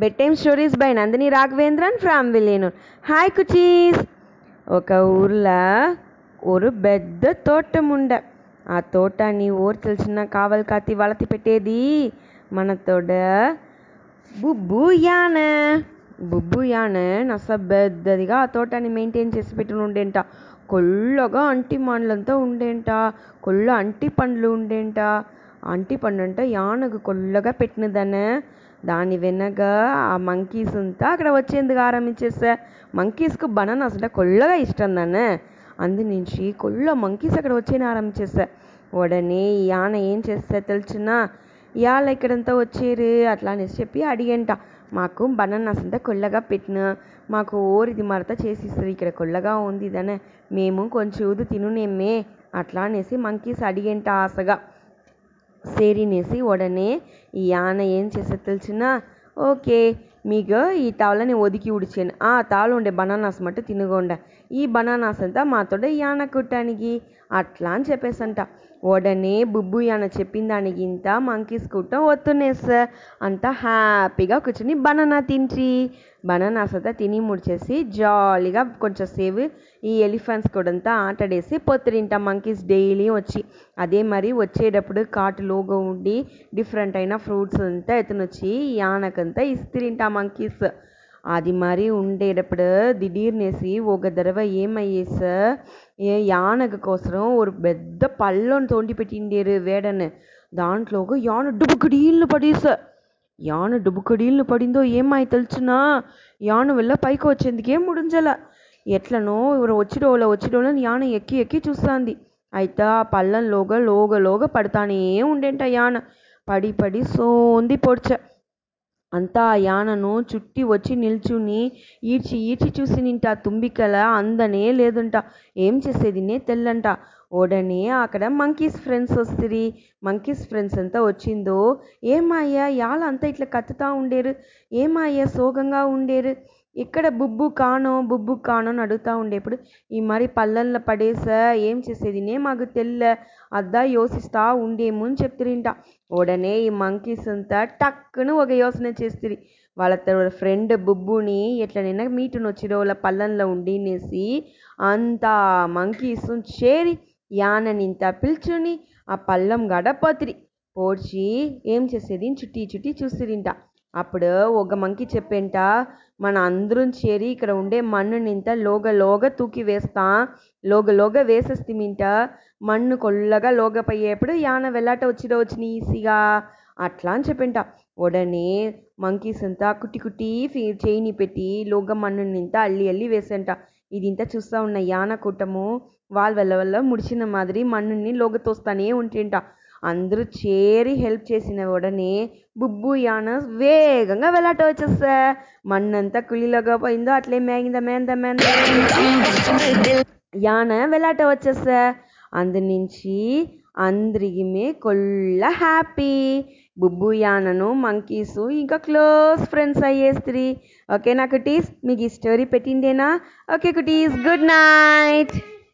Bed time stories by Nandini Raghavendran from Villenur hi cuties ఒక ఊర్లో ஒரு పెద్ద తోటం ఉండ. ఆ తోటాన్ని ఊరు తెలిసిన కావలి కాతి వలతి పెట్టేది? మనతోడ బుబ్బు యాన బుబ్బు యాన నస పెద్దదిగా ఆ తోటాన్ని మెయింటైన్ చేసి పెట్టి ఉండేంట. కొల్లగా అంటి మాండ్లంతా ఉండేంట. కొల్ల అంటి పండ్లు ఉండేంట. అంటి పండు అంట యానకు కొల్లగా పెట్టినదనే దాని వెనక ఆ మంకీస్ అంతా అక్కడ వచ్చేందుకు ఆరంభించేసా మంకీస్కు బనానాస్ అంటే కొల్లగా ఇష్టం దాన్ని అందు నుంచి కొల్ల మంకీస్ అక్కడ వచ్చేని ఆరంభించేసా ఉడనే ఈ ఆన ఏం చేస్తా తెలుసునా ఇవాళ ఇక్కడంతా వచ్చేరు అట్లా అనేసి చెప్పి అడిగంట. మాకు బనానాస్ అంతా కొల్లగా పెట్టిన మాకు ఓరిది మరత చేసిస్తారు ఇక్కడ కొల్లగా ఉంది దానే మేము కొంచెం ఊదు తినునేమే అట్లా అనేసి మంకీస్ అడిగంట ఆశగా. సేరినేసి ఉడనే ఈ యాన ఏం చేసే తెలిసిన? ఓకే మీకు ఈ తావలని ఒదికి ఉడిచాను. ఆ తావలో ఉండే బనానాస్ మట్టు తినుగోండ. ఈ బనానాస్ అంతా మాతోడ యాన కుట్టానికి. అట్లా అని చెప్పేసంట. ఉడనే బుబ్బు యాన చెప్పిన దానికి ఇంత మంకీస్ కుట్టం సార్. అంతా హ్యాపీగా కూర్చుని బనానా తింట్రి. బనానాస్ అంతా తిని ముడిచేసి జాలీగా కొంచెంసేపు ఈ ఎలిఫెంట్స్ కూడా ఆటడేసి పొత్తురింట మంకీస్ డైలీ వచ్చి. అదే మరి వచ్చేటప్పుడు కాటు లోగో ఉండి డిఫరెంట్ అయిన ఫ్రూట్స్ అంతా ఎత్తునొచ్చి యానకంతా ఇస్తిరింట మంకీస్. అది మరి ఉండేటప్పుడు దిడీర్నేసి ఒక దడవ ఏమయ్యేసా ఏ యానక కోసం ఒక పెద్ద పళ్ళం తోండి పెట్టిండేరు వేడని. దాంట్లోకి యాన డుబుకడీళ్ళు పడేసా యాన డుబుకడీళ్ళు పడిందో ఏమై తెలుసునా యాన వల్ల పైకి వచ్చేందుకే ముడింజల. ఎట్లనో ఇవరు వచ్చిడోళ్ళ వచ్చిడోళ్ళ యాన ఎక్కి ఎక్కి చూస్తాంది. అయితే ఆ పళ్ళంలోగా లోగ లోగ పడతానే ఉండేంట యాన. పడి పడి సోంది పొడిచ. అంతా యానను చుట్టి వచ్చి నిల్చుని ఈడ్చి ఈడ్చి చూసి నింట తుంబికల అందనే లేదంట. ఏం చేసేదినే తెల్లంట. ఉడనే అక్కడ మంకీస్ ఫ్రెండ్స్ వస్తుంది మంకీస్ ఫ్రెండ్స్ అంతా వచ్చిందో? ఏమాయ్యా యాల అంతా ఇట్లా కత్తుతా ఉండేరు? ఏమాయ్యా సోగంగా ఉండేరు? ఇక్కడ బుబ్బు కానో బుబ్బు కానో అని అడుగుతా ఉండేప్పుడు ఈ మరి పళ్ళల్లో పడేసా? ఏం చేసేదినే మాకు తెల్ల. అద్దా యోసిస్తా ఉండేము అని చెప్తిరింట ఉడనే ఈ మంకీస్ అంతా టక్కును ఒక యోచన చేస్తుంది వాళ్ళ ఫ్రెండ్ బుబ్బుని ఎట్లనైనా మీటును వచ్చిరో వాళ్ళ పల్లెంలో ఉండినేసి అంతా మంకీస్ చేరి యాననింత పిలుచుని ఆ పళ్ళం గడపతిరి. పోడ్చి ఏం చేసేది? చుట్టి చుట్టి చూసిరింట అప్పుడు ఒక మంకి చెప్పేంట మన అందరం చేరి ఇక్కడ ఉండే మన్నునింత లోగ లోగ తూకి వేస్తా లోగ లోగ వేసేస్తిమింట మన్ను కొల్లగా లోగపోయేప్పుడు యాన వెళ్ళాట వచ్చిరో వచ్చిన ఈజీగా అట్లా అని చెప్పింట. ఉడనే మంకీస్ అంతా కుట్టి కుట్టి చేయిని పెట్టి లోగ మన్నునింత అల్లి అల్లి వేసేంట. ఇదింత చూస్తా ఉన్న యాన కూటము వాళ్ళ వల్ల వల్ల ముడిచిన మాదిరి మన్నుని లోగ తోస్తానే ఉంటేంట. అందరూ చేరి హెల్ప్ చేసిన ఉడనే బుబ్బు యాన వేగంగా వెలాట వచ్చేస్తా మన్నంతా కుళ్ళిలోగా పోయిందో అట్లే మేగిందా మేంద మేందా. యాన వెలాట వచ్చేస్తా అందు నుంచి అందరిమే కొల్ల హ్యాపీ. బుబ్బు యానను మంకీసు ఇంకా క్లోజ్ ఫ్రెండ్స్ అయ్యేస్త్రీ ఓకే నా కుటీస్ మీకు ఈ story పెట్టిండేనా? Okay cuties good night.